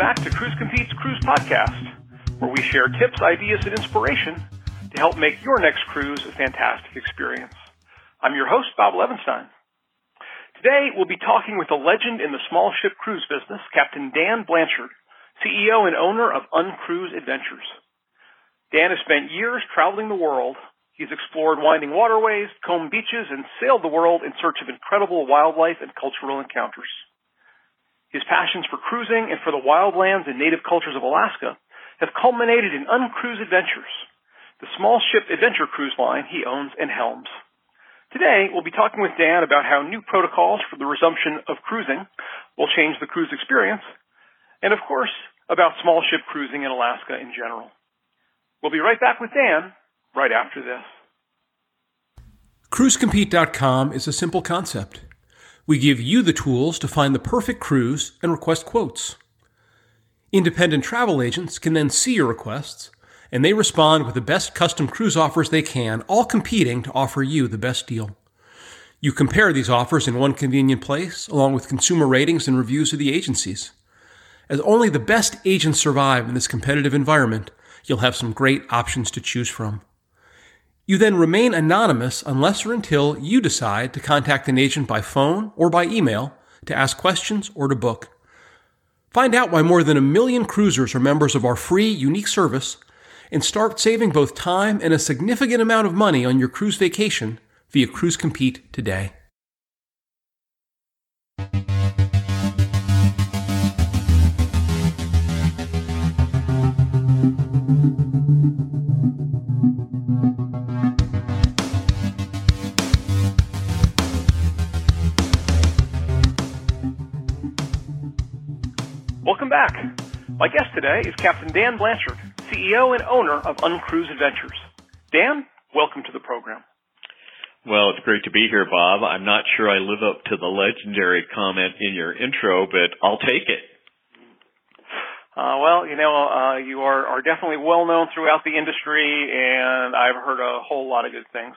back to Cruise Compete's Cruise Podcast, where we share tips, ideas, and inspiration to help make your next cruise a fantastic experience. I'm your host, Bob Levenstein. Today, we'll be talking with a legend in the small ship cruise business, Captain Dan Blanchard, CEO and owner of Uncruise Adventures. Dan has spent years traveling the world. He's explored winding waterways, combed beaches, and sailed the world in search of incredible wildlife and cultural encounters. His passions for cruising and for the wildlands and native cultures of Alaska have culminated in Uncruise Adventures, the small ship adventure cruise line he owns and helms. Today, we'll be talking with Dan about how new protocols for the resumption of cruising will change the cruise experience, and of course, about small ship cruising in Alaska in general. We'll be right back with Dan right after this. CruiseCompete.com is a simple concept. We give you the tools to find the perfect cruise and request quotes. Independent travel agents can then see your requests, and they respond with the best custom cruise offers they can, all competing to offer you the best deal. You compare these offers in one convenient place, along with consumer ratings and reviews of the agencies. As only the best agents survive in this competitive environment, you'll have some great options to choose from. You then remain anonymous unless or until you decide to contact an agent by phone or by email to ask questions or to book. Find out why more than a million cruisers are members of our free, unique service and start saving both time and a significant amount of money on your cruise vacation via Cruise Compete today. Welcome back. My guest today is Captain Dan Blanchard, CEO and owner of Uncruise Adventures. Dan, welcome to the program. Well, it's great to be here, Bob. I'm not sure I live up to the legendary comment in your intro, but I'll take it. Uh, well, you know, uh, you are, are definitely well known throughout the industry, and I've heard a whole lot of good things.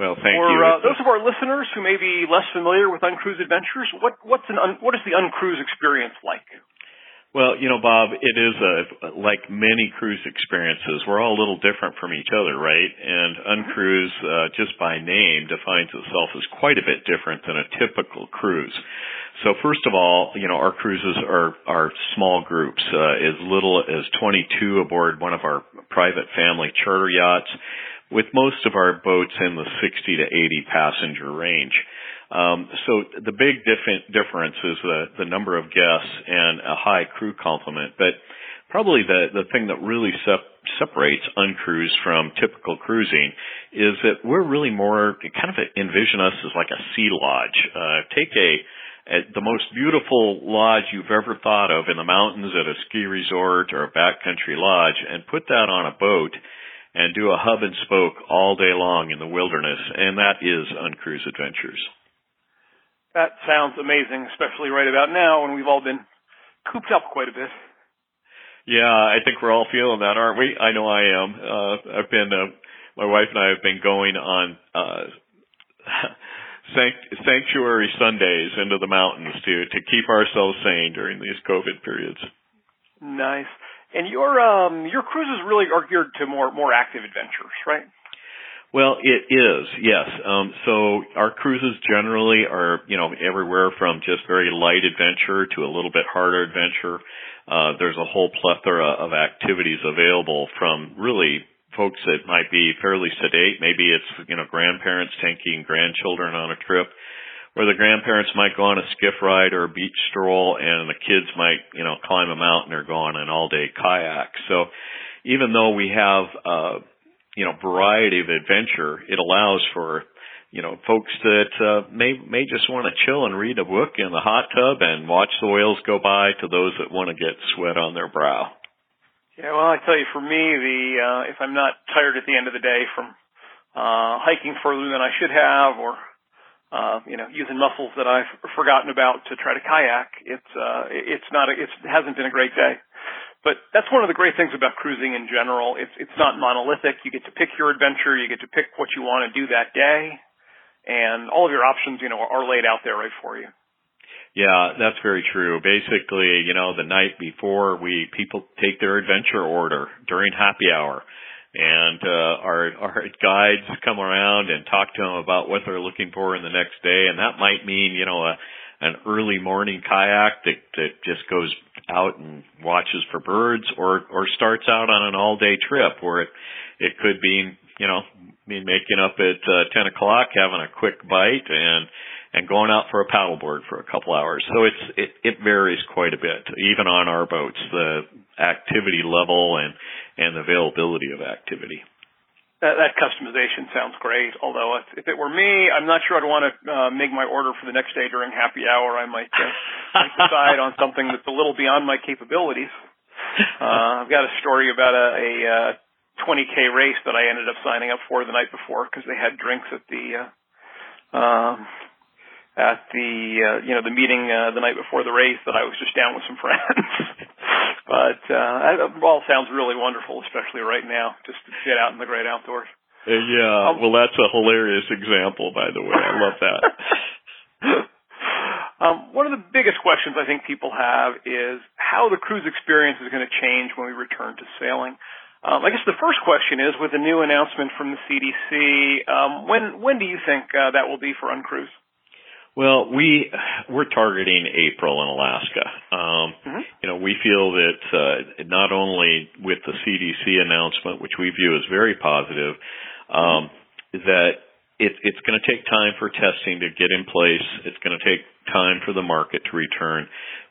Well, thank For, you. uh, those of our listeners who may be less familiar with Uncruise Adventures, what what's an un, what is the Uncruise experience like? Well, you know, Bob, it is a like many cruise experiences. We're all a little different from each other, right? And Uncruise, uh, just by name, defines itself as quite a bit different than a typical cruise. So first of all, you know, our cruises are are small groups, uh, as little as 22 aboard one of our private family charter yachts with most of our boats in the 60 to 80 passenger range. Um, so the big dif- difference is the, the number of guests and a high crew complement. But probably the, the thing that really sep- separates uncruise from typical cruising is that we're really more kind of envision us as like a sea lodge. Uh, take a, a the most beautiful lodge you've ever thought of in the mountains at a ski resort or a backcountry lodge and put that on a boat and do a hub and spoke all day long in the wilderness, and that is Uncruise Adventures. That sounds amazing, especially right about now when we've all been cooped up quite a bit. Yeah, I think we're all feeling that, aren't we? I know I am. Uh, I've been, uh, my wife and I have been going on uh, sanct- sanctuary Sundays into the mountains to to keep ourselves sane during these COVID periods. Nice. And your um your cruises really are geared to more more active adventures, right? Well, it is, yes. Um, so our cruises generally are, you know, everywhere from just very light adventure to a little bit harder adventure. Uh, there's a whole plethora of activities available from really folks that might be fairly sedate. Maybe it's, you know, grandparents taking grandchildren on a trip where the grandparents might go on a skiff ride or a beach stroll and the kids might, you know, climb a mountain or go on an all day kayak. So even though we have, uh, you know, variety of adventure, it allows for, you know, folks that, uh, may, may just want to chill and read a book in the hot tub and watch the whales go by to those that want to get sweat on their brow. Yeah, well, I tell you, for me, the uh, if I'm not tired at the end of the day from uh, hiking further than I should have, or uh, you know, using muscles that I've forgotten about to try to kayak, it's uh, it's not a, it's, it hasn't been a great day. But that's one of the great things about cruising in general. It's it's not monolithic. You get to pick your adventure. You get to pick what you want to do that day, and all of your options, you know, are laid out there right for you. Yeah, that's very true. Basically, you know, the night before we people take their adventure order during happy hour and uh our our guides come around and talk to them about what they're looking for in the next day and that might mean, you know, a an early morning kayak that that just goes out and watches for birds or or starts out on an all day trip where it it could be, you know, mean making up at uh, 10 o'clock having a quick bite and and going out for a paddleboard for a couple hours. So it's it, it varies quite a bit, even on our boats, the activity level and and availability of activity. That, that customization sounds great. Although if it were me, I'm not sure I'd want to uh, make my order for the next day during happy hour. I might, uh, decide on something that's a little beyond my capabilities. Uh, I've got a story about a, a uh, 20k race that I ended up signing up for the night before because they had drinks at the uh, um, at the uh, you know the meeting uh, the night before the race that I was just down with some friends. but uh, it all sounds really wonderful, especially right now, just to get out in the great outdoors. Uh, yeah, um, well, that's a hilarious example, by the way. I love that. um, one of the biggest questions I think people have is how the cruise experience is going to change when we return to sailing. Um, I guess the first question is, with the new announcement from the CDC, um, when when do you think uh, that will be for Uncruise? Well, we we're targeting April in Alaska. Um, mm-hmm. You know, we feel that uh, not only with the CDC announcement, which we view as very positive, um, that it, it's going to take time for testing to get in place. It's going to take time for the market to return.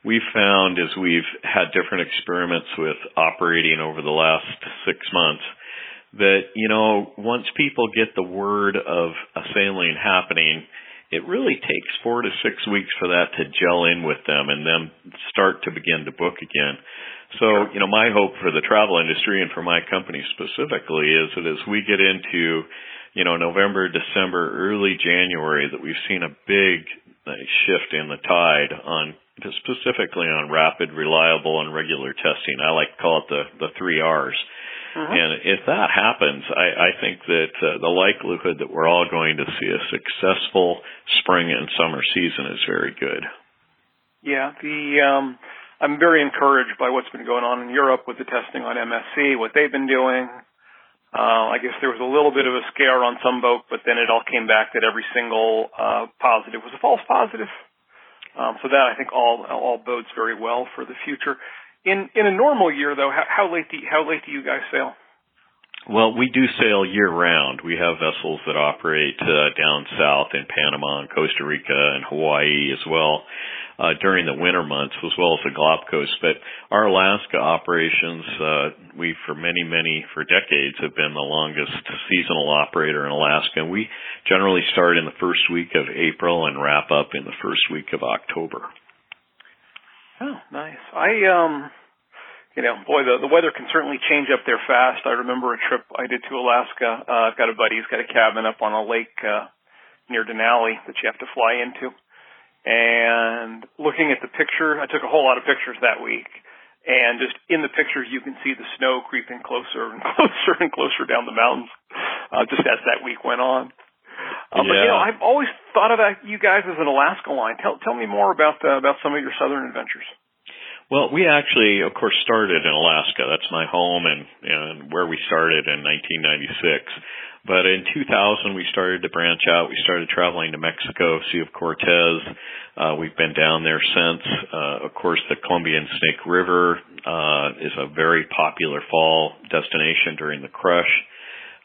We've found as we've had different experiments with operating over the last six months that you know once people get the word of a sailing happening it really takes four to six weeks for that to gel in with them and then start to begin to book again. So, you know, my hope for the travel industry and for my company specifically is that as we get into, you know, November, December, early January, that we've seen a big uh, shift in the tide on specifically on rapid, reliable, and regular testing. I like to call it the the three R's. Mm-hmm. And if that happens, I, I think that uh, the likelihood that we're all going to see a successful spring and summer season is very good. Yeah, the um, I'm very encouraged by what's been going on in Europe with the testing on MSC, what they've been doing. Uh, I guess there was a little bit of a scare on some boat, but then it all came back that every single uh, positive was a false positive. Um, so that I think all all bodes very well for the future. In in a normal year, though, how, how late do you, how late do you guys sail? Well, we do sail year round. We have vessels that operate uh, down south in Panama and Costa Rica and Hawaii as well uh, during the winter months, as well as the Galapagos. But our Alaska operations, uh, we for many, many, for decades have been the longest seasonal operator in Alaska. And we generally start in the first week of April and wrap up in the first week of October. Oh, nice. I um you know, boy, the the weather can certainly change up there fast. I remember a trip I did to Alaska. Uh, I've got a buddy who's got a cabin up on a lake uh, near Denali that you have to fly into. And looking at the picture, I took a whole lot of pictures that week. And just in the pictures, you can see the snow creeping closer and closer and closer down the mountains, uh, just as that week went on. Uh, yeah. But you know, I've always thought of you guys as an Alaska line. Tell tell me more about uh, about some of your southern adventures. Well, we actually, of course, started in Alaska. That's my home and, and where we started in 1996. But in 2000, we started to branch out. We started traveling to Mexico, Sea of Cortez. Uh, we've been down there since. Uh, of course, the Columbian Snake River uh, is a very popular fall destination during the crush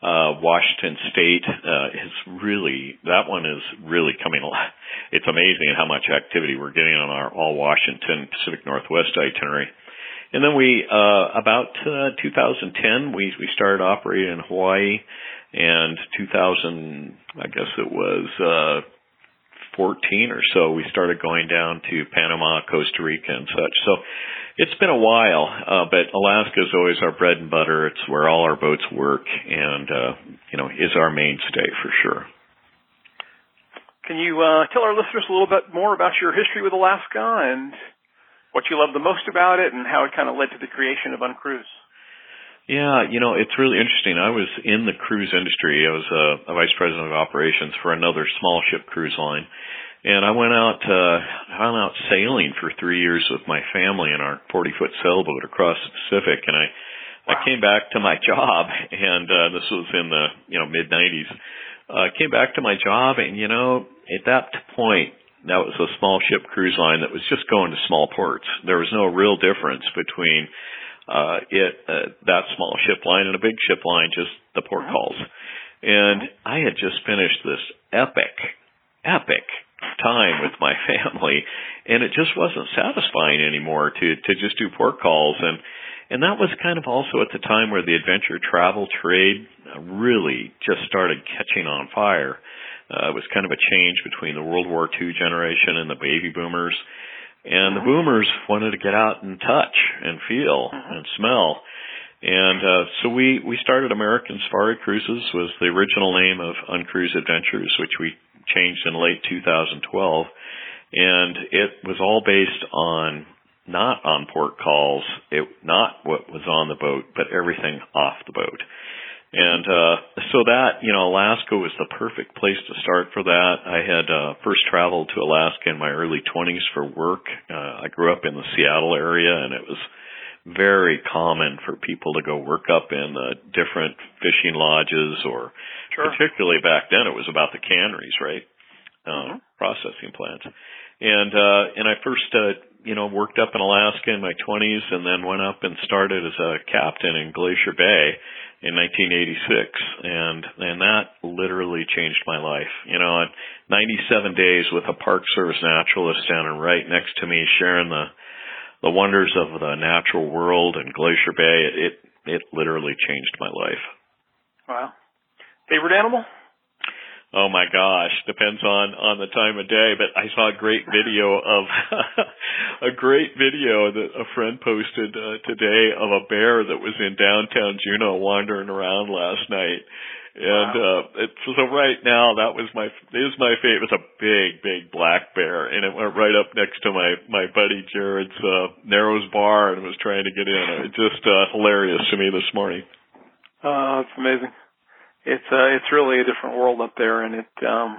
uh, Washington State uh, is really that one is really coming alive. It's amazing how much activity we're getting on our all Washington Pacific Northwest itinerary. And then we uh, about uh, 2010 we we started operating in Hawaii, and 2000 I guess it was uh, 14 or so, we started going down to Panama, Costa Rica, and such. So it's been a while, uh, but Alaska is always our bread and butter. It's where all our boats work, and uh, you know, is our mainstay for sure. Can you uh, tell our listeners a little bit more about your history with Alaska and what you love the most about it, and how it kind of led to the creation of Uncruise? Yeah, you know, it's really interesting. I was in the cruise industry. I was a, a vice president of operations for another small ship cruise line. And I went out, uh, I went out sailing for three years with my family in our 40 foot sailboat across the Pacific. And I, wow. I came back to my job and, uh, this was in the, you know, mid 90s. Uh, came back to my job and, you know, at that point, that was a small ship cruise line that was just going to small ports. There was no real difference between, uh, it, uh, that small ship line and a big ship line, just the port calls. And I had just finished this epic, epic time with my family and it just wasn't satisfying anymore to to just do port calls and and that was kind of also at the time where the adventure travel trade really just started catching on fire. Uh, it was kind of a change between the World War II generation and the baby boomers. And the boomers wanted to get out and touch and feel and smell. And uh, so we we started American Safari Cruises was the original name of Uncruise Adventures, which we changed in late 2012, and it was all based on not on port calls, it not what was on the boat, but everything off the boat. And uh so that, you know, Alaska was the perfect place to start for that. I had uh first traveled to Alaska in my early 20s for work. Uh I grew up in the Seattle area and it was very common for people to go work up in uh, different fishing lodges or sure. particularly back then it was about the canneries, right? Uh, mm-hmm. processing plants. And uh and I first uh you know worked up in Alaska in my 20s and then went up and started as a captain in Glacier Bay in 1986 and and that literally changed my life. You know, 97 days with a Park Service naturalist standing right next to me sharing the the wonders of the natural world and Glacier Bay, it it literally changed my life. Wow. Favorite animal? Oh my gosh, depends on on the time of day, but I saw a great video of a great video that a friend posted uh, today of a bear that was in downtown Juneau wandering around last night and wow. uh it's so right now that was my is my favorite. It's a big, big black bear and it went right up next to my my buddy Jared's uh Narrows bar and was trying to get in. It's just uh hilarious to me this morning. Oh, it's amazing. It's uh it's really a different world up there and it um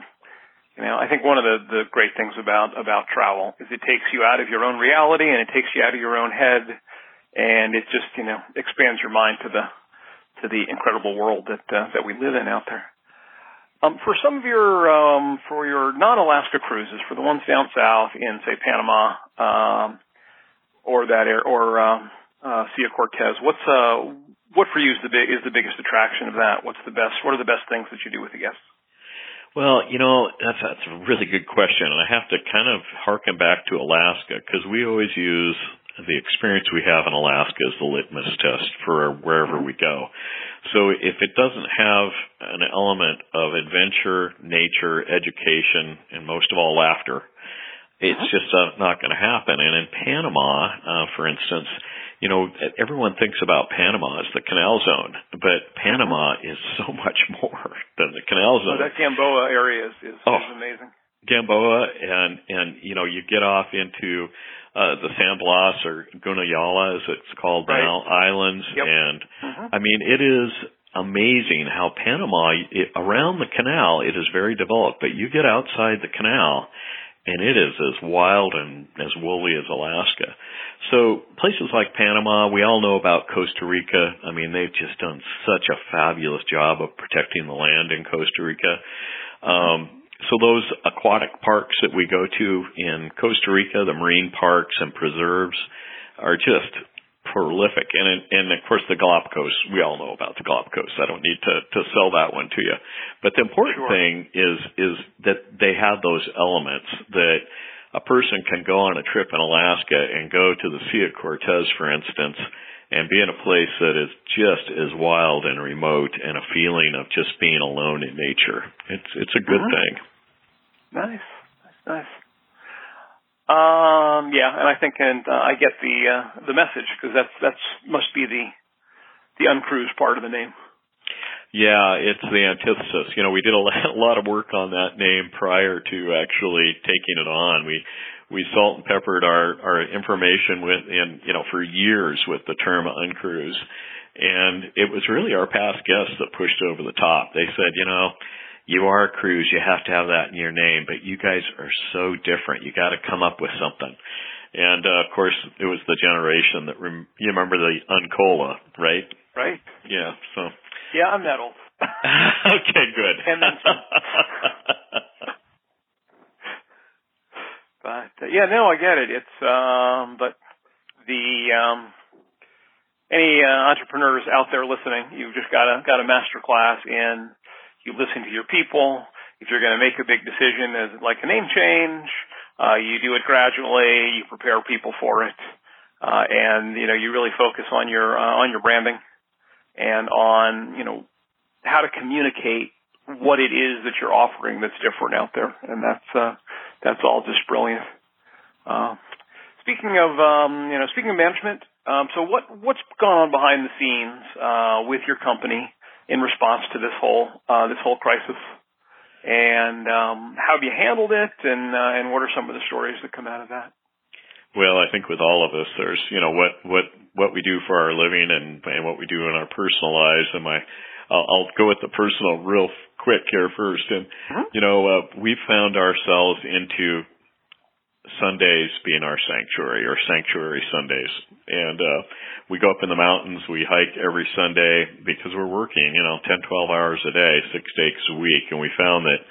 you know, I think one of the, the great things about, about travel is it takes you out of your own reality and it takes you out of your own head and it just, you know, expands your mind to the, to the incredible world that uh, that we live in out there. Um, for some of your um, for your non-Alaska cruises, for the ones down south in say Panama um, or that air or um, uh, Sea of Cortez, what's uh, what for you is the big is the biggest attraction of that? What's the best? What are the best things that you do with the guests? Well, you know that's that's a really good question, and I have to kind of harken back to Alaska because we always use the experience we have in Alaska is the litmus test for wherever we go. So if it doesn't have an element of adventure, nature, education, and most of all laughter, it's uh-huh. just uh, not going to happen. And in Panama, uh, for instance, you know, everyone thinks about Panama as the canal zone, but Panama uh-huh. is so much more than the canal zone. Oh, that Gamboa area is, is, oh, is amazing. Gamboa and, and, you know, you get off into, uh, the San Blas or Gunayala, as it's called right. now, islands. Yep. And mm-hmm. I mean, it is amazing how Panama, it, around the canal, it is very developed, but you get outside the canal and it is as wild and as woolly as Alaska. So places like Panama, we all know about Costa Rica. I mean, they've just done such a fabulous job of protecting the land in Costa Rica. Um, so those aquatic parks that we go to in Costa Rica, the marine parks and preserves are just prolific. And, and of course the Galapagos, we all know about the Galapagos. I don't need to, to sell that one to you. But the important sure. thing is, is that they have those elements that a person can go on a trip in Alaska and go to the Sea of Cortez, for instance, and be in a place that is just as wild and remote and a feeling of just being alone in nature. It's it's a good mm-hmm. thing. Nice, nice, nice. Um, yeah, and I think and uh, I get the uh, the message because that's that's must be the the uncruise part of the name. Yeah, it's the antithesis. You know, we did a lot of work on that name prior to actually taking it on. We we salt and peppered our our information with in you know for years with the term uncruise and it was really our past guests that pushed over the top they said you know you are a cruise, you have to have that in your name, but you guys are so different. You got to come up with something. And uh, of course, it was the generation that rem- you remember the Uncola, right? Right. Yeah. So. Yeah, I'm that old. okay, good. And then some. but uh, yeah, no, I get it. It's um, but the um, any uh, entrepreneurs out there listening, you've just got a got a master class in you listen to your people. If you're going to make a big decision as like a name change, uh, you do it gradually. You prepare people for it, uh, and you know you really focus on your uh, on your branding and on you know how to communicate what it is that you're offering that's different out there, and that's uh, that's all just brilliant. Uh, speaking of um, you know, speaking of management, um, so what what's gone on behind the scenes uh, with your company in response to this whole uh, this whole crisis, and um, how have you handled it, and uh, and what are some of the stories that come out of that? Well, I think with all of us, there's you know what what what we do for our living and and what we do in our personal lives, and my I'll, I'll go with the personal real quick here first. And, mm-hmm. you know, uh, we've found ourselves into Sundays being our sanctuary or sanctuary Sundays. And, uh, we go up in the mountains, we hike every Sunday because we're working, you know, 10, 12 hours a day, six days a week. And we found that,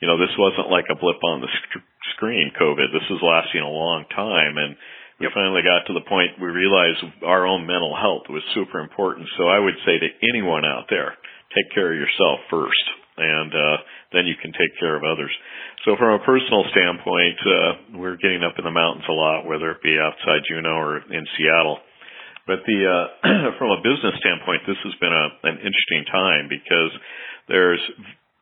you know, this wasn't like a blip on the sc- screen, COVID. This is lasting a long time. And, we finally got to the point we realized our own mental health was super important. So I would say to anyone out there, take care of yourself first, and uh, then you can take care of others. So from a personal standpoint, uh, we're getting up in the mountains a lot, whether it be outside Juneau or in Seattle. But the uh, from a business standpoint, this has been a, an interesting time because there's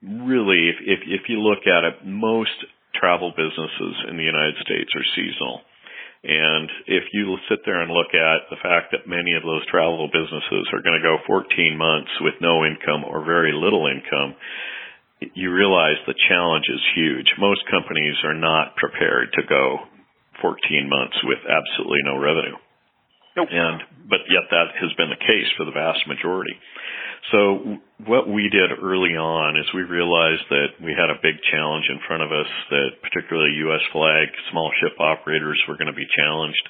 really, if, if if you look at it, most travel businesses in the United States are seasonal. And if you sit there and look at the fact that many of those travel businesses are going to go 14 months with no income or very little income, you realize the challenge is huge. Most companies are not prepared to go 14 months with absolutely no revenue. Nope. And, but yet that has been the case for the vast majority. So what we did early on is we realized that we had a big challenge in front of us that particularly U.S. flag small ship operators were going to be challenged.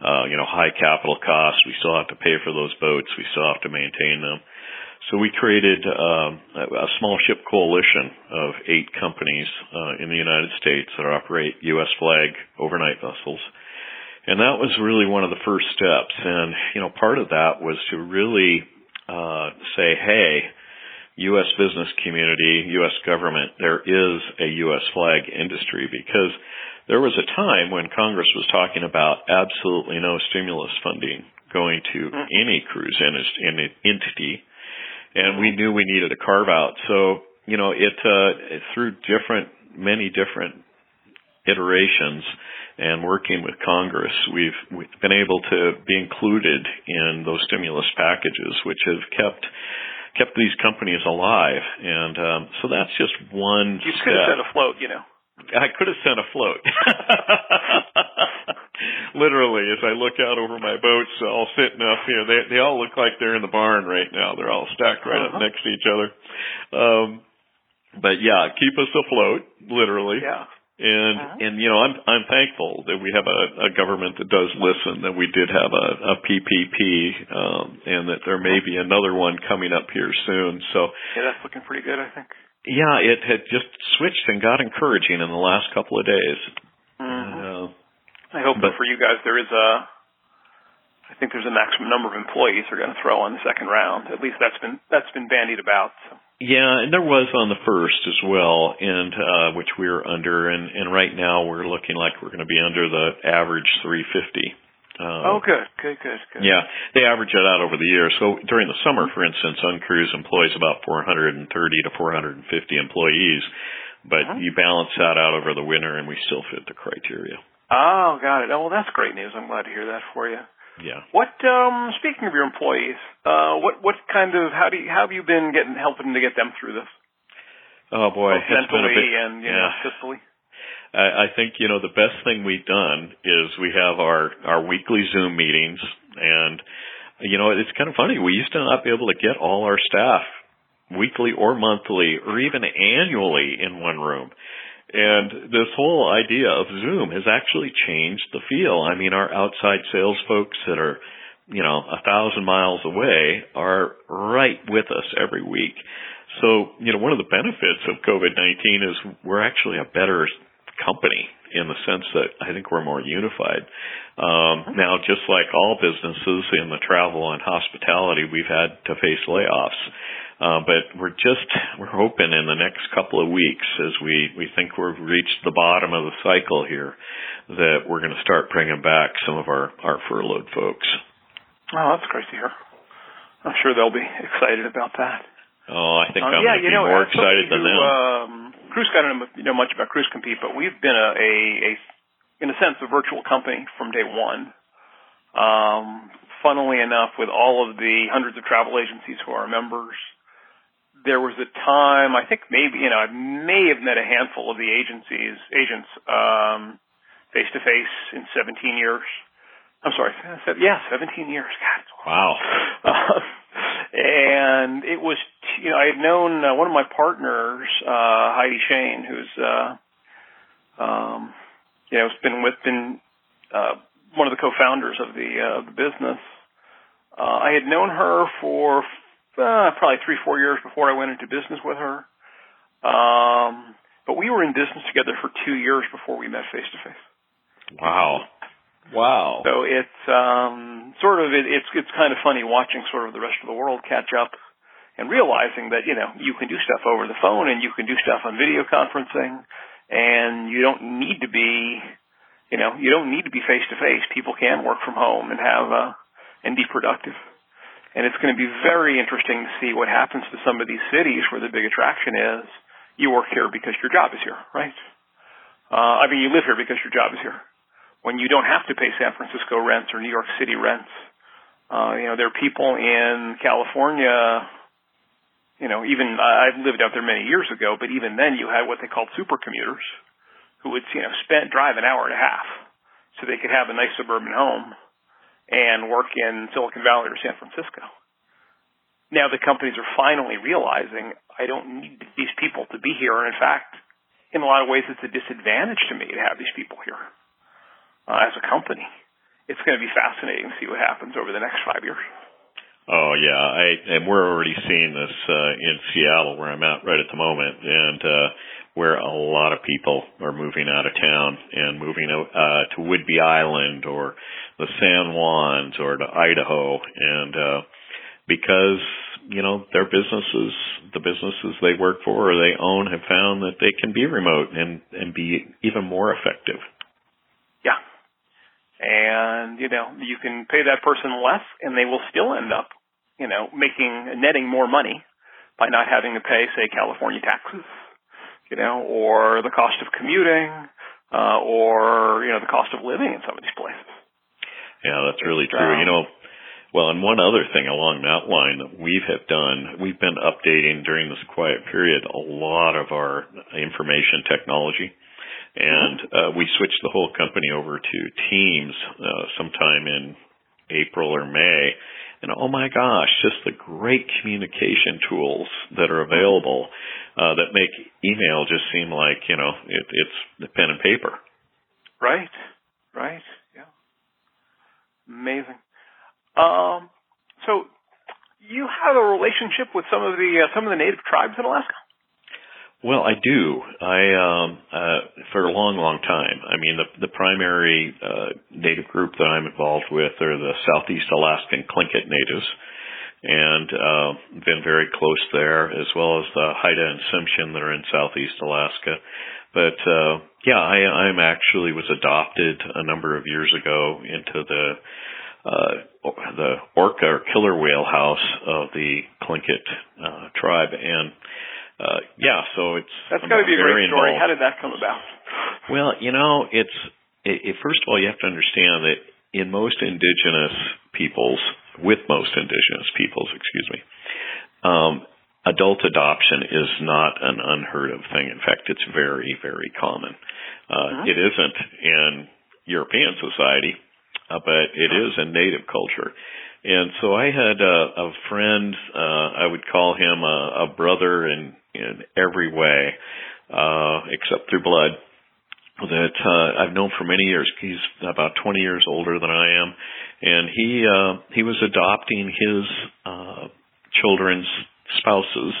Uh, you know, high capital costs. We still have to pay for those boats. We still have to maintain them. So we created um, a small ship coalition of eight companies uh, in the United States that operate U.S. flag overnight vessels. And that was really one of the first steps. And, you know, part of that was to really uh, say, hey, U.S. business community, U.S. government, there is a U.S. flag industry because there was a time when Congress was talking about absolutely no stimulus funding going to mm. any cruise entity, and we knew we needed a carve out. So, you know, it uh, through different, many different iterations, and working with Congress, we've, we've been able to be included in those stimulus packages, which have kept kept these companies alive. And um, so that's just one. You step. could have sent a float, you know. I could have sent a float. Literally, as I look out over my boats, all sitting up here, they they all look like they're in the barn right now. They're all stacked right uh-huh. up next to each other. Um, but yeah, keep us afloat, literally. Yeah. And uh-huh. and you know I'm I'm thankful that we have a, a government that does listen. That we did have a, a PPP, um, and that there may be another one coming up here soon. So yeah, that's looking pretty good, I think. Yeah, it had just switched and got encouraging in the last couple of days. Mm-hmm. Uh, I hope but, for you guys there is a. I think there's a maximum number of employees they're going to throw on the second round. At least that's been that's been bandied about. So. Yeah, and there was on the first as well, and uh, which we are under, and and right now we're looking like we're going to be under the average 350. Uh, oh, good, good, good, good. Yeah, they average it out over the year. So during the summer, for instance, Uncruise employs about 430 to 450 employees, but uh-huh. you balance that out over the winter, and we still fit the criteria. Oh, got it. Oh, well, that's great news. I'm glad to hear that for you. Yeah. What um speaking of your employees, uh what what kind of how do you how have you been getting helping to get them through this? Oh boy, Both it's been a bit and you yeah. know, fiscally. I, I think you know the best thing we've done is we have our our weekly Zoom meetings, and you know it's kind of funny. We used to not be able to get all our staff weekly or monthly or even annually in one room. And this whole idea of Zoom has actually changed the feel. I mean, our outside sales folks that are, you know, a thousand miles away are right with us every week. So, you know, one of the benefits of COVID-19 is we're actually a better company in the sense that I think we're more unified. Um, now, just like all businesses in the travel and hospitality, we've had to face layoffs. Uh, but we're just we're hoping in the next couple of weeks, as we we think we've reached the bottom of the cycle here, that we're going to start bringing back some of our our furloughed folks. Oh, that's great to hear. I'm sure they'll be excited about that. Oh, I think um, I'm yeah, be know, more excited than who, them. Um, Cruise I don't know much about Cruise Compete, but we've been a, a, a in a sense, a virtual company from day one. Um, funnily enough, with all of the hundreds of travel agencies who are members, there was a time, I think maybe, you know, I may have met a handful of the agencies, agents, um, face to face in 17 years. I'm sorry, yeah, 17 years. God, wow. Uh, and it was, you know, I had known uh, one of my partners, uh, Heidi Shane, who's, uh, um, you know, has been with, been, uh, one of the co-founders of the, uh, of the business. Uh, I had known her for uh, probably three, four years before I went into business with her. Um, but we were in business together for two years before we met face to face. Wow. Wow. So it's um, sort of it, it's it's kind of funny watching sort of the rest of the world catch up and realizing that you know you can do stuff over the phone and you can do stuff on video conferencing and you don't need to be you know you don't need to be face to face. People can work from home and have uh, and be productive. And it's going to be very interesting to see what happens to some of these cities where the big attraction is you work here because your job is here, right? Uh, I mean, you live here because your job is here. When you don't have to pay San Francisco rents or New York City rents, uh, you know, there are people in California, you know, even I've lived out there many years ago, but even then you had what they called super commuters who would, you know, spend drive an hour and a half so they could have a nice suburban home and work in Silicon Valley or San Francisco. Now the companies are finally realizing I don't need these people to be here. And in fact, in a lot of ways, it's a disadvantage to me to have these people here uh, as a company. It's going to be fascinating to see what happens over the next five years. Oh yeah, I and we're already seeing this uh, in Seattle, where I'm at right at the moment, and uh, where a lot of people are moving out of town and moving uh, to Whidbey Island or the San Juans or to Idaho, and uh, because you know their businesses, the businesses they work for or they own, have found that they can be remote and and be even more effective. Yeah, and you know you can pay that person less, and they will still end up, you know, making netting more money by not having to pay, say, California taxes you know, or the cost of commuting, uh, or, you know, the cost of living in some of these places. Yeah, that's really true. You know, well, and one other thing along that line that we have done, we've been updating during this quiet period a lot of our information technology. And uh, we switched the whole company over to Teams uh, sometime in April or May. And oh my gosh, just the great communication tools that are available uh, that make email just seem like you know it, it's the pen and paper. Right, right, amazing. Um, so you have a relationship with some of the uh, some of the native tribes in Alaska. Well, I do. I um uh for a long, long time. I mean, the the primary uh native group that I'm involved with are the Southeast Alaskan Tlingit natives, and uh, been very close there, as well as the Haida and Tsimshian that are in Southeast Alaska. But uh, yeah, I, I'm actually was adopted a number of years ago into the uh, the orca or killer whale house of the Tlingit uh, tribe, and uh, yeah, so it's that's got to be a great story. Involved. How did that come about? Well, you know, it's it, it, first of all you have to understand that in most indigenous peoples, with most indigenous peoples, excuse me, um, adult adoption is not an unheard of thing. In fact, it's very, very common. Uh, mm-hmm. It isn't in European society. uh, but it is in native culture. And so I had a, a friend, uh, I would call him a, a brother in, in every way, uh, except through blood, that, uh, I've known for many years. He's about 20 years older than I am. And he, uh, he was adopting his, uh, children's spouses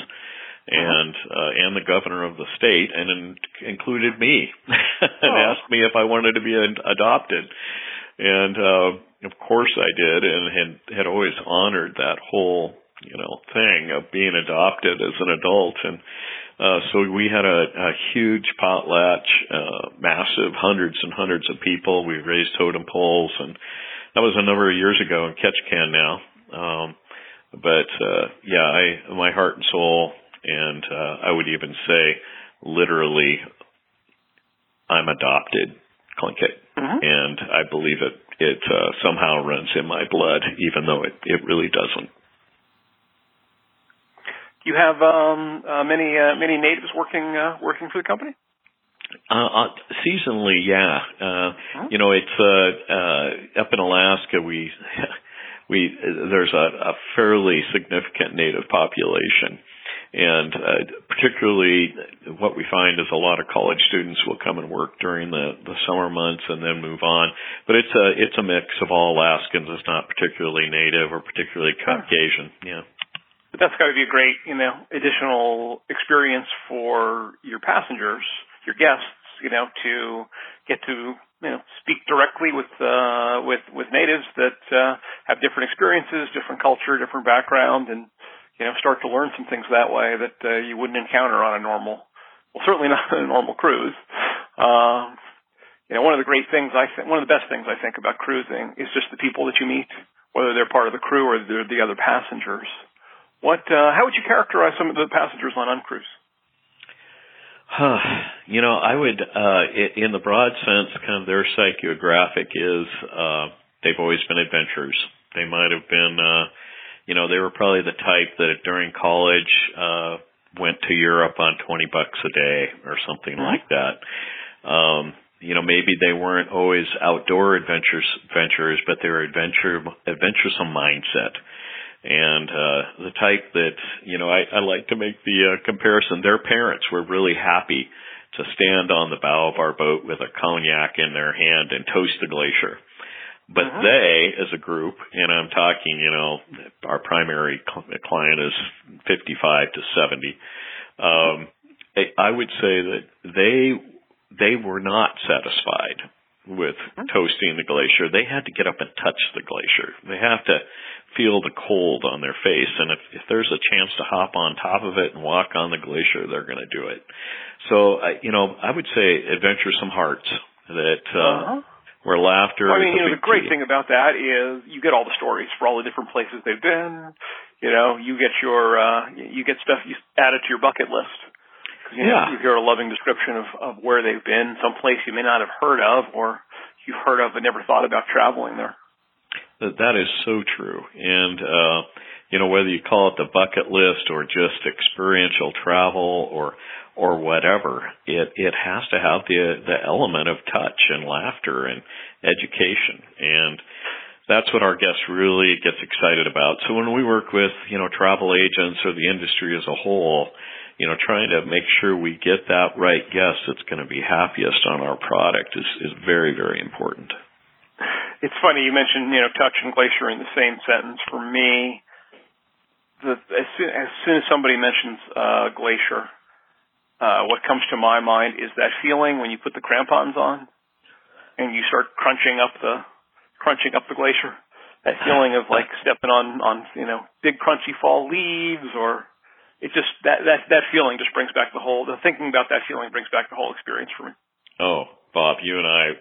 and uh, and the governor of the state, and in, included me, and oh. asked me if I wanted to be an, adopted, and uh, of course I did, and had had always honored that whole you know thing of being adopted as an adult, and uh, so we had a, a huge potlatch, uh, massive, hundreds and hundreds of people. We raised totem poles, and that was a number of years ago in Ketchikan now. Um, but uh, yeah, I my heart and soul and uh, I would even say, literally, I'm adopted, Tlingit, mm-hmm. and I believe it. It uh, somehow runs in my blood, even though it it really doesn't. Do you have um, uh, many uh, many natives working uh, working for the company? Uh, uh, seasonally, yeah. Uh, mm-hmm. You know, it's uh, uh, up in Alaska. We we there's a, a fairly significant native population, and uh, particularly, what we find is a lot of college students will come and work during the, the summer months and then move on. But it's a it's a mix of all Alaskans. It's not particularly native or particularly Caucasian. Yeah. But that's got to be a great, you know, additional experience for your passengers, your guests, you know, to get to you know speak directly with uh, with with natives that uh, have different experiences, different culture, different background, and you know, start to learn some things that way that uh, you wouldn't encounter on a normal, well, certainly not on a normal cruise. Uh, you know, one of the great things I think, one of the best things I think about cruising is just the people that you meet, whether they're part of the crew or they're the other passengers. What, uh, how would you characterize some of the passengers on Uncruise? Huh. You know, I would, uh, in the broad sense, kind of their psychographic is, uh, they've always been adventurers. They might have been, uh, you know, they were probably the type that during college uh went to Europe on 20 bucks a day or something mm-hmm. like that. Um you know, maybe they weren't always outdoor adventures adventurers, but they were adventure adventuresome mindset. And uh the type that, you know, I, I like to make the uh, comparison. Their parents were really happy to stand on the bow of our boat with a cognac in their hand and toast the glacier. But uh-huh. they, as a group, and I'm talking, you know, our primary client is 55 to 70. Um, I would say that they they were not satisfied with toasting the glacier. They had to get up and touch the glacier. They have to feel the cold on their face, and if, if there's a chance to hop on top of it and walk on the glacier, they're going to do it. So, you know, I would say adventuresome hearts that uh, uh-huh where laughter. I mean, you know, the great key. thing about that is you get all the stories for all the different places they've been. You know, you get your uh, you get stuff you add it to your bucket list. You know, yeah, you hear a loving description of of where they've been, some place you may not have heard of, or you've heard of but never thought about traveling there. That that is so true, and uh, you know whether you call it the bucket list or just experiential travel or or whatever, it it has to have the the element of touch and laughter and education and that's what our guests really gets excited about. So when we work with, you know, travel agents or the industry as a whole, you know, trying to make sure we get that right guest that's going to be happiest on our product is, is very, very important. It's funny you mentioned, you know, touch and glacier in the same sentence. For me, the, as, soon, as soon as somebody mentions uh, glacier, uh, what comes to my mind is that feeling when you put the crampons on and you start crunching up the crunching up the glacier. That feeling of like stepping on on you know big crunchy fall leaves, or it just that that that feeling just brings back the whole. The thinking about that feeling brings back the whole experience for me. Oh, Bob, you and I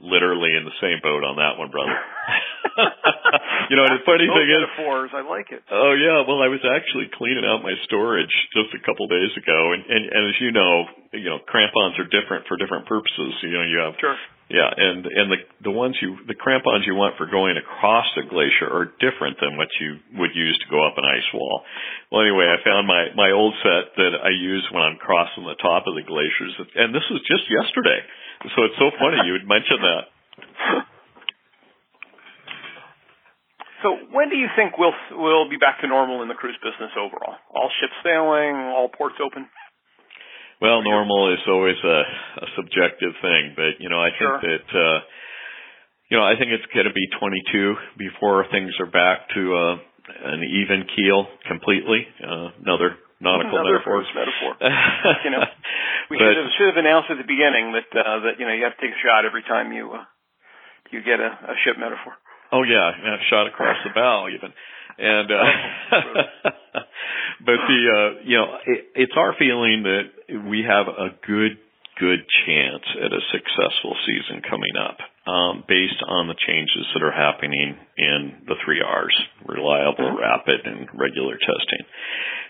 literally in the same boat on that one, brother. you know, and the funny thing is, metaphors, I like it. Oh yeah, well, I was actually cleaning out my storage just a couple days ago, and, and and as you know, you know, crampons are different for different purposes. You know, you have sure. Yeah, and and the the ones you the crampons you want for going across a glacier are different than what you would use to go up an ice wall. Well, anyway, I found my my old set that I use when I'm crossing the top of the glaciers, and this was just yesterday. So it's so funny you would mention that. So when do you think we'll we'll be back to normal in the cruise business overall? All ships sailing, all ports open. Well, normal is always a, a subjective thing, but you know, I sure. think that uh, you know, I think it's going to be 22 before things are back to uh, an even keel completely. Uh, another nautical another metaphor. metaphor. you know, we But- should have should have announced at the beginning that uh, that you know you have to take a shot every time you uh, you get a, a ship metaphor. Oh yeah, and a shot across the bow even. And uh but the uh you know, it, it's our feeling that we have a good good chance at a successful season coming up. Um based on the changes that are happening in the 3 Rs, reliable, rapid and regular testing.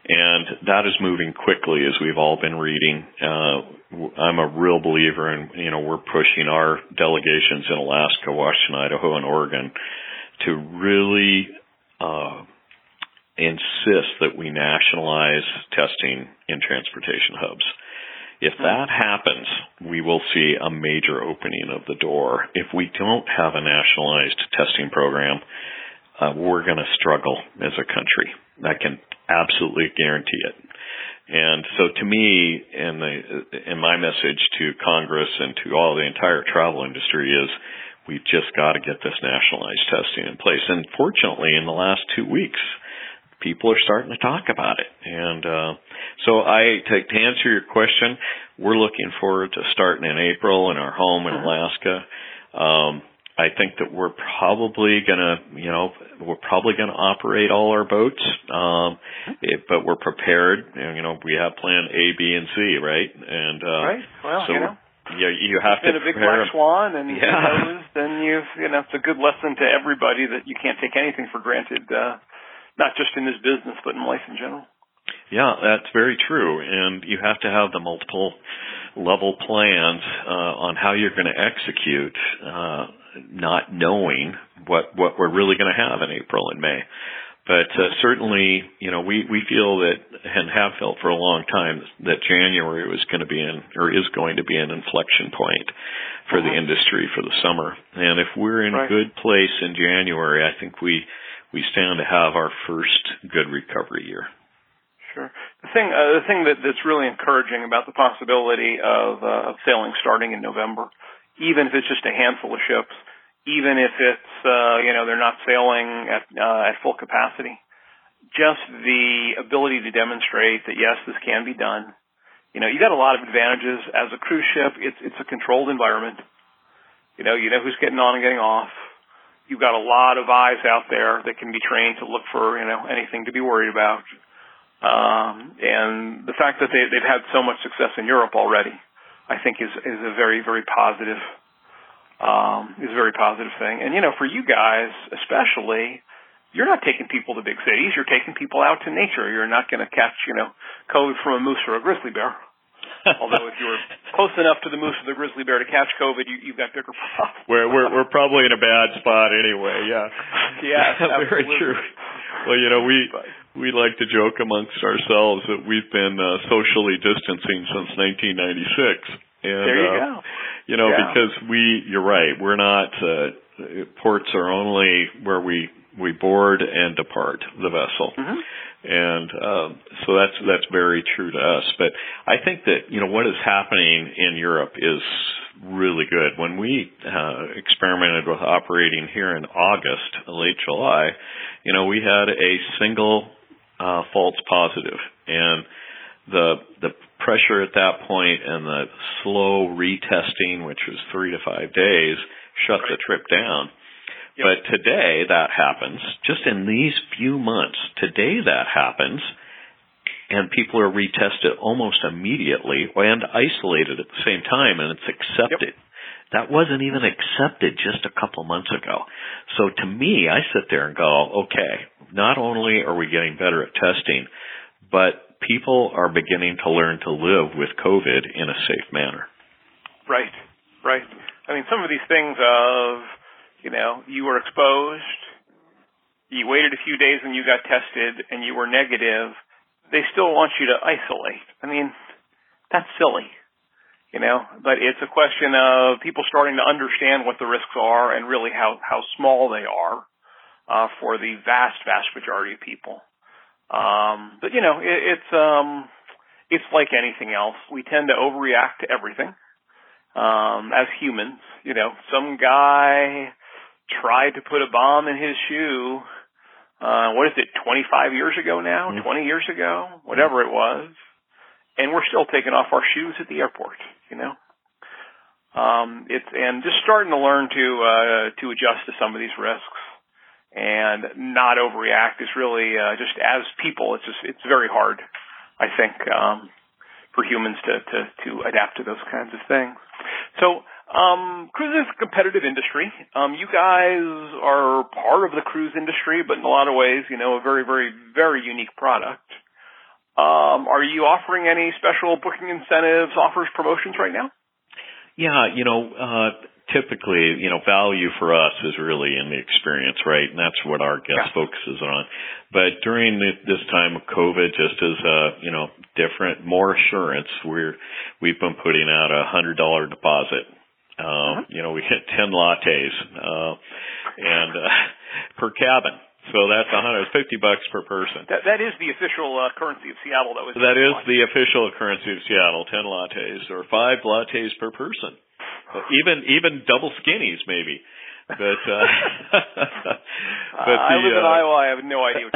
And that is moving quickly as we've all been reading. Uh I'm a real believer in, you know, we're pushing our delegations in Alaska, Washington, Idaho, and Oregon to really uh, insist that we nationalize testing in transportation hubs. If that happens, we will see a major opening of the door. If we don't have a nationalized testing program, uh, we're going to struggle as a country. I can absolutely guarantee it. And so to me, and the, and my message to Congress and to all the entire travel industry is we've just got to get this nationalized testing in place. And fortunately, in the last two weeks, people are starting to talk about it. And uh, so, I to, to answer your question, we're looking forward to starting in April in our home in Alaska. Um, I think that we're probably gonna, you know, we're probably gonna operate all our boats, um, it, but we're prepared. And, you know, we have plan A, B, and C, right? And uh, right. Well, so you know, yeah, you have to. been a big black swan, and Yeah. who knows, then you've you know it's a good lesson to everybody that you can't take anything for granted. Uh, not just in this business, but in life in general. Yeah, that's very true. And you have to have the multiple level plans uh, on how you're going to execute, uh, not knowing what what we're really going to have in April and May. But uh, certainly, you know, we we feel that and have felt for a long time that January was going to be in or is going to be an inflection point for the Mhm. industry for the summer. And if we're in Right. a good place in January, I think we we stand to have our first good recovery year. Sure. The thing, uh, the thing that, that's really encouraging about the possibility of, uh, of sailing starting in November, even if it's just a handful of ships, even if it's, uh, you know, they're not sailing at, uh, at full capacity, just the ability to demonstrate that yes, this can be done. You know, you got a lot of advantages as a cruise ship. It's, it's a controlled environment. You know, you know who's getting on and getting off. You've got a lot of eyes out there that can be trained to look for, you know, anything to be worried about. Um, and the fact that they, they've had so much success in Europe already, I think is, is a very, very positive, um, is a very positive thing. And, you know, for you guys, especially, you're not taking people to big cities. You're taking people out to nature. You're not going to catch, you know, COVID from a moose or a grizzly bear. Although if you were close enough to the moose or the grizzly bear to catch COVID, you, you've got bigger problems. We're we're we're probably in a bad spot anyway. Yeah. Yes, very absolutely. true. Well, you know, we But- we like to joke amongst ourselves that we've been uh, socially distancing since 1996. And There you uh, go. you know, Yeah. because we you're right, we're not uh ports are only where we we board and depart the vessel. Mhm. And um, so that's that's very true to us. But I think that you know what is happening in Europe is really good. When we uh, experimented with operating here in August, late July, you know we had a single uh, false positive, and the the pressure at that point and the slow retesting, which was three to five days, shut the trip down. Yep. But today that happens, just in these few months, today that happens, and people are retested almost immediately and isolated at the same time, and it's accepted. That wasn't even accepted just a couple months ago. So to me, I sit there and go, okay, not only are we getting better at testing, but people are beginning to learn to live with COVID in a safe manner. Right, right. I mean, some of these things of, you know, you were exposed, you waited a few days and you got tested and you were negative, they still want you to isolate. I mean, that's silly, you know, but it's a question of people starting to understand what the risks are and really how, how small they are. uh, for the vast, vast majority of people. Um, but you know, it, it's um, it's like anything else. We tend to overreact to everything um, as humans. You know, some guy tried to put a bomb in his shoe. Uh, what is it? 25 years ago now? Mm-hmm. 20 years ago? Whatever it was. And we're still taking off our shoes at the airport. You know. Um, it's and just starting to learn to uh, to adjust to some of these risks and not overreact is really uh, just as people. It's just it's very hard, I think, um, for humans to, to to adapt to those kinds of things. So um, cruise is a competitive industry. Um, you guys are part of the cruise industry, but in a lot of ways, you know, a very, very, very unique product. Um, are you offering any special booking incentives, offers, promotions right now? Yeah, you know, uh, typically, you know, value for us is really in the experience, right? And that's what our guest yeah. focuses on. But during the, this time of COVID, just as a, you know, different, more assurance, we're, we've been putting out a hundred dollar deposit. Um, uh-huh. you know, we hit 10 lattes, uh, and, uh, per cabin. So that's 150 bucks per person. That, that is the official uh, currency of Seattle. That was that is the official currency of Seattle. Ten lattes or five lattes per person even even double skinnies maybe. But uh, but the, I live in uh, Iowa. I have no idea.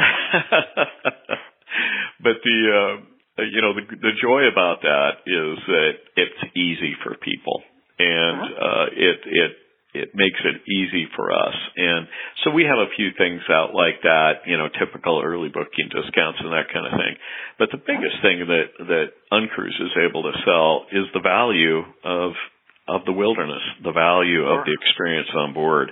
but the uh, you know the the joy about that is that it's easy for people, and uh-huh. uh, it it it makes it easy for us. And so we have a few things out like that, you know, typical early booking discounts and that kind of thing. But the biggest thing that that Uncruise is able to sell is the value of of the wilderness, the value of the experience on board.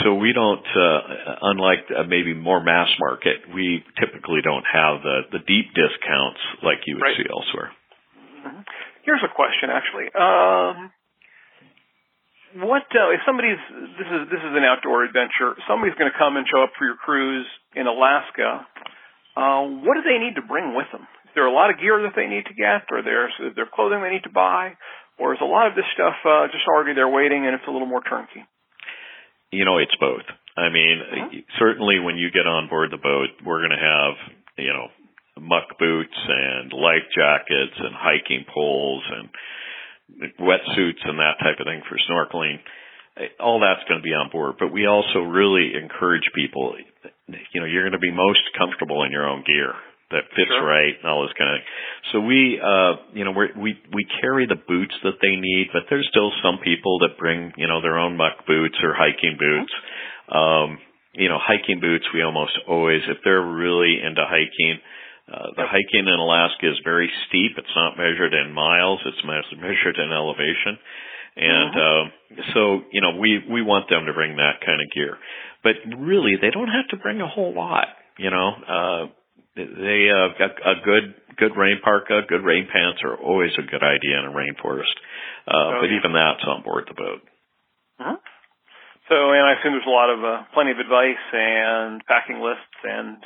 So we don't, uh, unlike uh, maybe more mass market, we typically don't have the, the deep discounts like you would right. see elsewhere. Mm-hmm. Here's a question, actually. Um, what uh, if somebody's this is this is an outdoor adventure? Somebody's going to come and show up for your cruise in Alaska. Uh, what do they need to bring with them? Is there a lot of gear that they need to get, or there's is there clothing they need to buy? Or is a lot of this stuff uh, just already there waiting and it's a little more turnkey? You know, it's both. I mean, mm-hmm. certainly when you get on board the boat, we're going to have, you know, muck boots and life jackets and hiking poles and wetsuits and that type of thing for snorkeling. All that's going to be on board, but we also really encourage people, you know, you're going to be most comfortable in your own gear that fits sure. right and all this kind of thing. So we, uh, you know, we're, we we carry the boots that they need, but there's still some people that bring, you know, their own muck boots or hiking boots. Um, you know, hiking boots we almost always, if they're really into hiking, uh, the hiking in Alaska is very steep. It's not measured in miles; it's measured in elevation. And mm-hmm. uh, so, you know, we we want them to bring that kind of gear, but really, they don't have to bring a whole lot. You know, uh, they uh, a, a good good rain parka, good rain pants are always a good idea in a rainforest. Uh, oh, but yeah. even that's on board the boat. Uh-huh. So, and I assume there's a lot of uh, plenty of advice and packing lists, and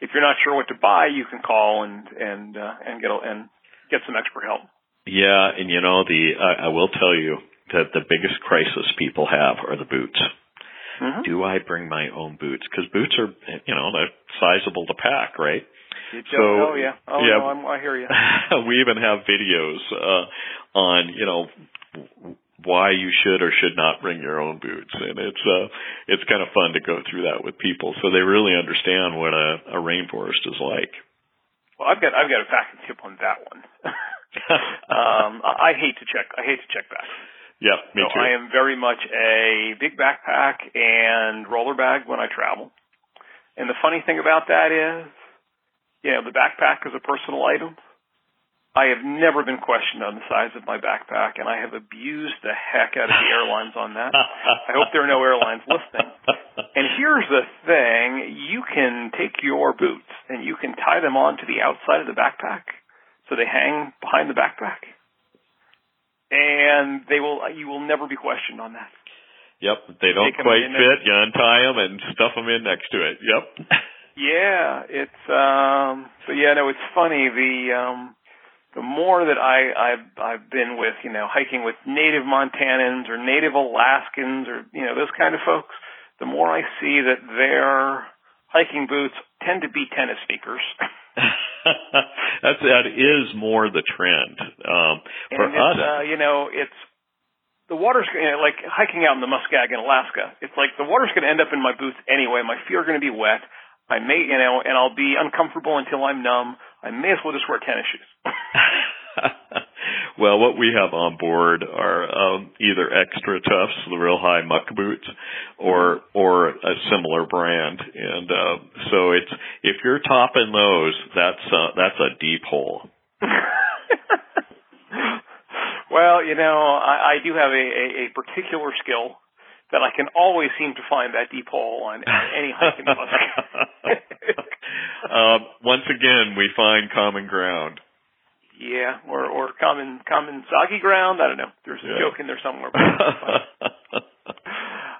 if you're not sure what to buy, you can call and and uh, and get a, and get some expert help. Yeah, and you know the uh, I will tell you that the biggest crisis people have are the boots. Mm-hmm. Do I bring my own boots? Because boots are, you know, they're sizable to pack, right? so, oh yeah, oh yeah, no, I'm, I hear you. we even have videos uh, on, you know, why you should or should not bring your own boots, and it's uh, it's kind of fun to go through that with people, so they really understand what a, a rainforest is like. Well, I've got I've got a packing tip on that one. um, I hate to check. I hate to check back. Yeah, me so too. I am very much a big backpack and roller bag when I travel. And the funny thing about that is, you know, the backpack is a personal item. I have never been questioned on the size of my backpack, and I have abused the heck out of the airlines on that. I hope there are no airlines listening. And here's the thing you can take your boots and you can tie them onto the outside of the backpack so they hang behind the backpack and they will you will never be questioned on that. Yep, they don't quite fit. You untie them and stuff them in next to it. Yep. yeah, it's um. So yeah, no, it's funny. The um, the more that I I've I've been with you know hiking with native Montanans or native Alaskans or you know those kind of folks, the more I see that their hiking boots tend to be tennis sneakers. That's that is more the trend. Um, for us, uh, you know, it's the water's you know, like hiking out in the Muskeg in Alaska. It's like the water's going to end up in my boots anyway. My feet are going to be wet. I may, you know, and I'll be uncomfortable until I'm numb. I may as well just wear tennis shoes. Well, what we have on board are um, either XtraTufs, the real high muck boots, or or a similar brand. And uh, so it's if you're topping those, that's uh, that's a deep hole. well, you know, I, I do have a, a, a particular skill that I can always seem to find that deep hole on any hiking in the uh, once again, we find common ground. Yeah, or or common common soggy ground. I don't know. There's a yeah. joke in there somewhere.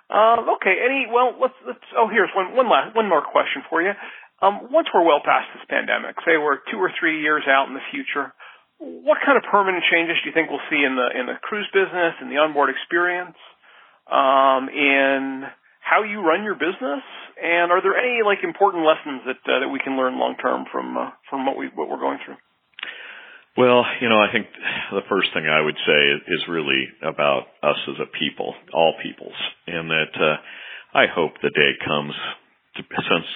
um, okay. Any? Well, let's let's. Oh, here's one one last one more question for you. Um, once we're well past this pandemic, say we're two or three years out in the future, what kind of permanent changes do you think we'll see in the in the cruise business and the onboard experience? um, in how you run your business? And are there any like important lessons that uh, that we can learn long term from uh, from what we what we're going through? Well, you know, I think the first thing I would say is really about us as a people, all peoples, and that uh, I hope the day comes to, since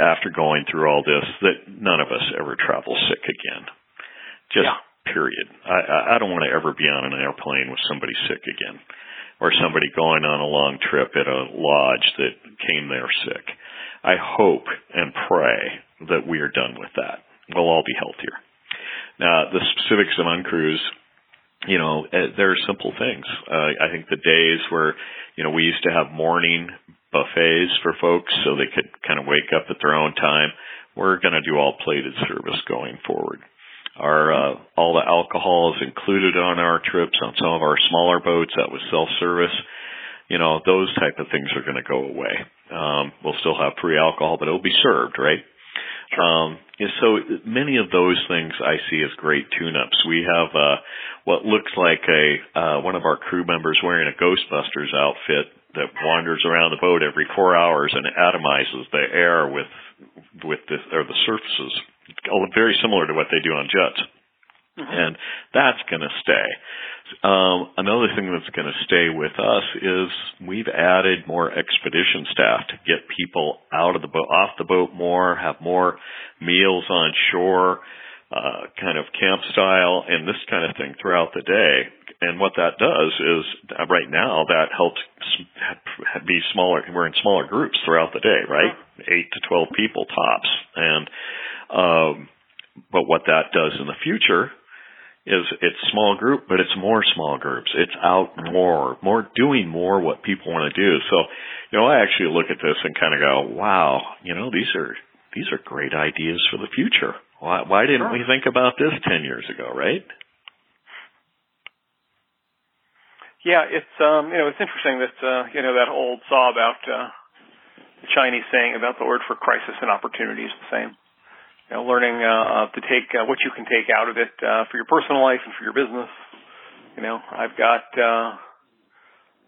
after going through all this that none of us ever travel sick again. Just yeah. period. I, I don't want to ever be on an airplane with somebody sick again or somebody going on a long trip at a lodge that came there sick. I hope and pray that we are done with that. We'll all be healthier. Now, the specifics of uncruise, you know, eh, there are simple things. Uh, I think the days where, you know, we used to have morning buffets for folks so they could kind of wake up at their own time. We're going to do all plated service going forward. Our uh, all the alcohol is included on our trips on some of our smaller boats. That was self service. You know, those type of things are going to go away. Um, we'll still have free alcohol, but it'll be served, right? Um, so many of those things I see as great tune-ups. We have uh, what looks like a uh, one of our crew members wearing a Ghostbusters outfit that wanders around the boat every four hours and atomizes the air with with the or the surfaces very similar to what they do on jets. Mm-hmm. And that's going to stay. Um, another thing that's going to stay with us is we've added more expedition staff to get people out of the boat, off the boat more, have more meals on shore, uh, kind of camp style and this kind of thing throughout the day. And what that does is uh, right now that helps be smaller. We're in smaller groups throughout the day, right? Eight to 12 people tops. And um, but what that does in the future is it's small group, but it's more small groups. It's out more, more doing more what people want to do. So, you know, I actually look at this and kind of go, wow, you know, these are, these are great ideas for the future. Why, why didn't we think about this 10 years ago, right? Yeah, it's, um, you know, it's interesting that, uh, you know, that old saw about, uh, the Chinese saying about the word for crisis and opportunity is the same you know, learning uh, to take uh, what you can take out of it uh, for your personal life and for your business. You know, I've got uh,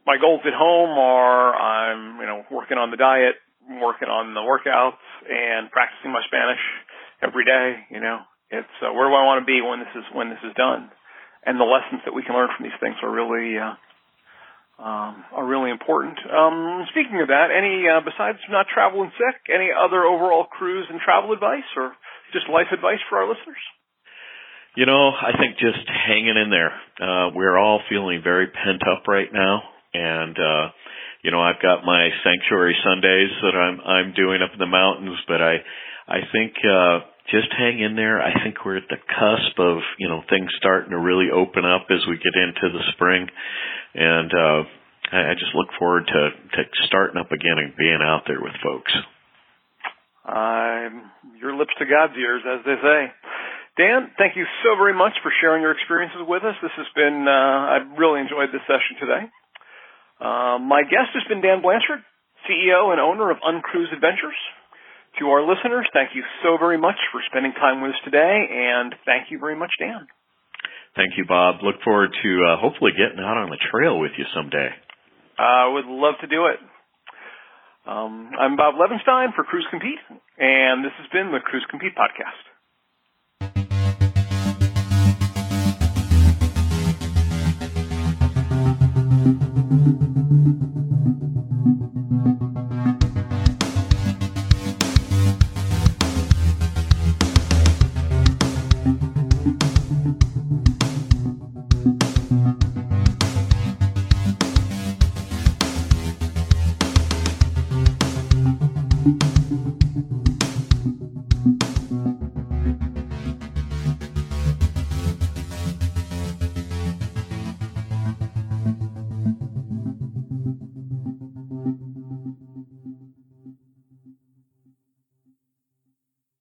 my goals at home are I'm you know working on the diet, working on the workouts, and practicing my Spanish every day. You know, it's uh, where do I want to be when this is when this is done, and the lessons that we can learn from these things are really. Uh, um, are really important. Um, speaking of that, any uh, besides not traveling sick, any other overall cruise and travel advice, or just life advice for our listeners? You know, I think just hanging in there. Uh, we're all feeling very pent up right now, and uh, you know, I've got my sanctuary Sundays that I'm I'm doing up in the mountains, but I I think uh, just hang in there. I think we're at the cusp of you know things starting to really open up as we get into the spring, and uh, I, I just look forward to to starting up again and being out there with folks. Um, your lips to God's ears, as they say. Dan, thank you so very much for sharing your experiences with us. This has been, uh, I've really enjoyed this session today. Uh, my guest has been Dan Blanchard, CEO and owner of Uncruise Adventures. To our listeners, thank you so very much for spending time with us today, and thank you very much, Dan. Thank you, Bob. Look forward to uh, hopefully getting out on the trail with you someday. I would love to do it. Um, I'm Bob Levinstein for Cruise Compete, and this has been the Cruise Compete Podcast.